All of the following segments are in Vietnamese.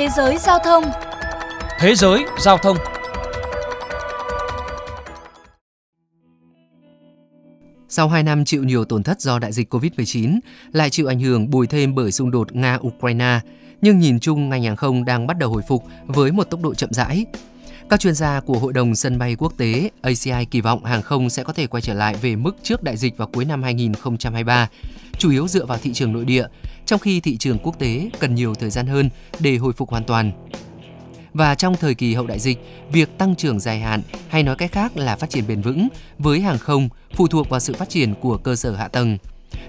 Thế giới giao thông Thế giới giao thông Sau 2 năm chịu nhiều tổn thất do đại dịch COVID-19, lại chịu ảnh hưởng bùi thêm bởi xung đột Nga-Ukraine, nhưng nhìn chung ngành hàng không đang bắt đầu hồi phục với một tốc độ chậm rãi. Các chuyên gia của Hội đồng Sân bay Quốc tế ACI kỳ vọng hàng không sẽ có thể quay trở lại về mức trước đại dịch vào cuối năm 2023, chủ yếu dựa vào thị trường nội địa, trong khi thị trường quốc tế cần nhiều thời gian hơn để hồi phục hoàn toàn. Và trong thời kỳ hậu đại dịch, việc tăng trưởng dài hạn hay nói cách khác là phát triển bền vững với hàng không phụ thuộc vào sự phát triển của cơ sở hạ tầng.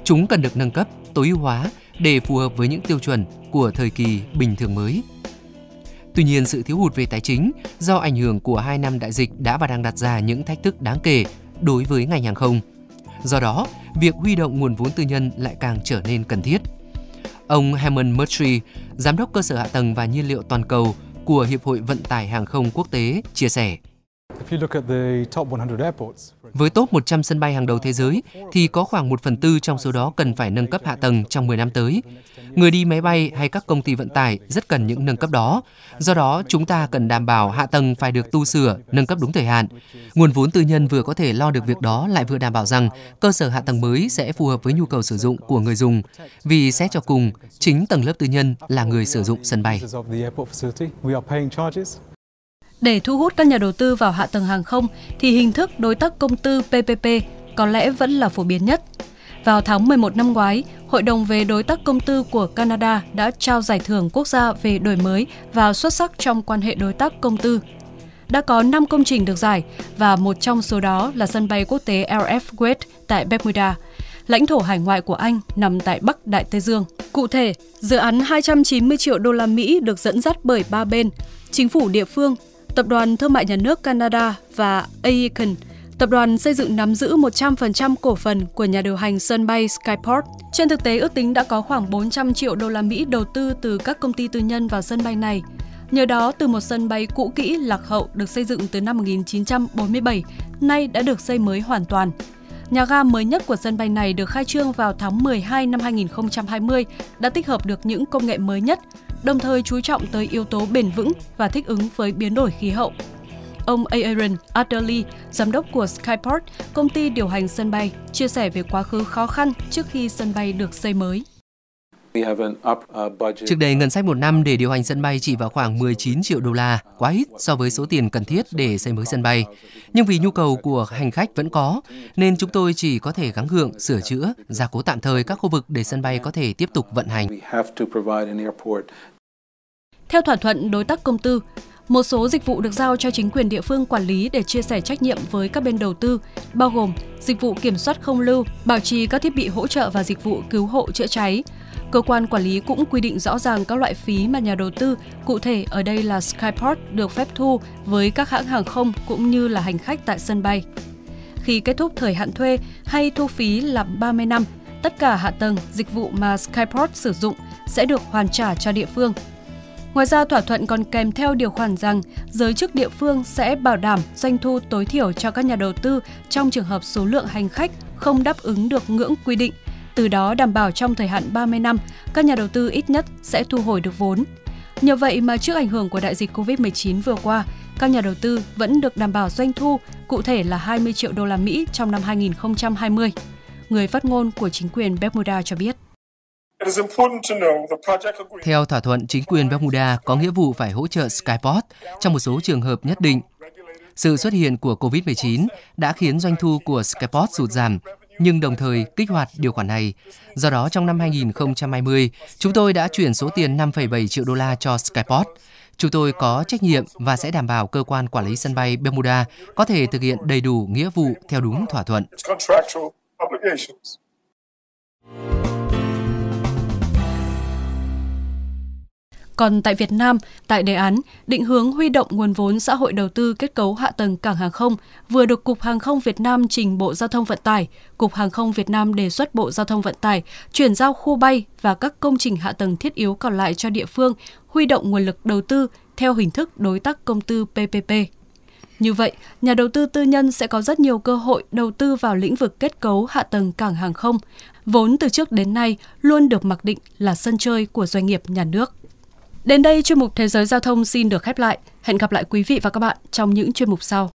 Chúng cần được nâng cấp, tối ưu hóa để phù hợp với những tiêu chuẩn của thời kỳ bình thường mới. Tuy nhiên, sự thiếu hụt về tài chính do ảnh hưởng của hai năm đại dịch đã và đang đặt ra những thách thức đáng kể đối với ngành hàng không. Do đó, việc huy động nguồn vốn tư nhân lại càng trở nên cần thiết. Ông Hammond Murtry, giám đốc cơ sở hạ tầng và nhiên liệu toàn cầu của Hiệp hội Vận tải Hàng không Quốc tế, chia sẻ. Với top 100 sân bay hàng đầu thế giới thì có khoảng 1 phần tư trong số đó cần phải nâng cấp hạ tầng trong 10 năm tới. Người đi máy bay hay các công ty vận tải rất cần những nâng cấp đó. Do đó, chúng ta cần đảm bảo hạ tầng phải được tu sửa, nâng cấp đúng thời hạn. Nguồn vốn tư nhân vừa có thể lo được việc đó lại vừa đảm bảo rằng cơ sở hạ tầng mới sẽ phù hợp với nhu cầu sử dụng của người dùng. Vì xét cho cùng, chính tầng lớp tư nhân là người sử dụng sân bay. Để thu hút các nhà đầu tư vào hạ tầng hàng không thì hình thức đối tác công tư PPP có lẽ vẫn là phổ biến nhất. Vào tháng 11 năm ngoái, Hội đồng về đối tác công tư của Canada đã trao giải thưởng quốc gia về đổi mới và xuất sắc trong quan hệ đối tác công tư. Đã có 5 công trình được giải và một trong số đó là sân bay quốc tế LF Wade tại Bermuda, lãnh thổ hải ngoại của Anh nằm tại Bắc Đại Tây Dương. Cụ thể, dự án 290 triệu đô la Mỹ được dẫn dắt bởi ba bên, chính phủ địa phương, Tập đoàn Thương mại Nhà nước Canada và Aecon, tập đoàn xây dựng nắm giữ 100% cổ phần của nhà điều hành sân bay Skyport. Trên thực tế, ước tính đã có khoảng 400 triệu đô la Mỹ đầu tư từ các công ty tư nhân vào sân bay này. Nhờ đó, từ một sân bay cũ kỹ lạc hậu được xây dựng từ năm 1947, nay đã được xây mới hoàn toàn. Nhà ga mới nhất của sân bay này được khai trương vào tháng 12 năm 2020, đã tích hợp được những công nghệ mới nhất, đồng thời chú trọng tới yếu tố bền vững và thích ứng với biến đổi khí hậu. Ông Aaron Adderley, giám đốc của Skyport, công ty điều hành sân bay, chia sẻ về quá khứ khó khăn trước khi sân bay được xây mới. Trước đây, ngân sách một năm để điều hành sân bay chỉ vào khoảng 19 triệu đô la, quá ít so với số tiền cần thiết để xây mới sân bay. Nhưng vì nhu cầu của hành khách vẫn có, nên chúng tôi chỉ có thể gắng gượng, sửa chữa, gia cố tạm thời các khu vực để sân bay có thể tiếp tục vận hành. Theo thỏa thuận đối tác công tư, một số dịch vụ được giao cho chính quyền địa phương quản lý để chia sẻ trách nhiệm với các bên đầu tư, bao gồm dịch vụ kiểm soát không lưu, bảo trì các thiết bị hỗ trợ và dịch vụ cứu hộ chữa cháy. Cơ quan quản lý cũng quy định rõ ràng các loại phí mà nhà đầu tư, cụ thể ở đây là Skyport được phép thu với các hãng hàng không cũng như là hành khách tại sân bay. Khi kết thúc thời hạn thuê hay thu phí là 30 năm, tất cả hạ tầng, dịch vụ mà Skyport sử dụng sẽ được hoàn trả cho địa phương Ngoài ra, thỏa thuận còn kèm theo điều khoản rằng giới chức địa phương sẽ bảo đảm doanh thu tối thiểu cho các nhà đầu tư trong trường hợp số lượng hành khách không đáp ứng được ngưỡng quy định, từ đó đảm bảo trong thời hạn 30 năm, các nhà đầu tư ít nhất sẽ thu hồi được vốn. Nhờ vậy mà trước ảnh hưởng của đại dịch Covid-19 vừa qua, các nhà đầu tư vẫn được đảm bảo doanh thu, cụ thể là 20 triệu đô la Mỹ trong năm 2020. Người phát ngôn của chính quyền Bermuda cho biết. Theo thỏa thuận, chính quyền Bermuda có nghĩa vụ phải hỗ trợ Skyport trong một số trường hợp nhất định. Sự xuất hiện của COVID-19 đã khiến doanh thu của Skyport sụt giảm, nhưng đồng thời kích hoạt điều khoản này. Do đó, trong năm 2020, chúng tôi đã chuyển số tiền 5,7 triệu đô la cho Skyport. Chúng tôi có trách nhiệm và sẽ đảm bảo cơ quan quản lý sân bay Bermuda có thể thực hiện đầy đủ nghĩa vụ theo đúng thỏa thuận. Còn tại Việt Nam, tại đề án định hướng huy động nguồn vốn xã hội đầu tư kết cấu hạ tầng cảng hàng không vừa được Cục Hàng không Việt Nam trình Bộ Giao thông Vận tải, Cục Hàng không Việt Nam đề xuất Bộ Giao thông Vận tải chuyển giao khu bay và các công trình hạ tầng thiết yếu còn lại cho địa phương, huy động nguồn lực đầu tư theo hình thức đối tác công tư PPP. Như vậy, nhà đầu tư tư nhân sẽ có rất nhiều cơ hội đầu tư vào lĩnh vực kết cấu hạ tầng cảng hàng không, vốn từ trước đến nay luôn được mặc định là sân chơi của doanh nghiệp nhà nước. Đến đây chuyên mục Thế giới giao thông xin được khép lại. Hẹn gặp lại quý vị và các bạn trong những chuyên mục sau.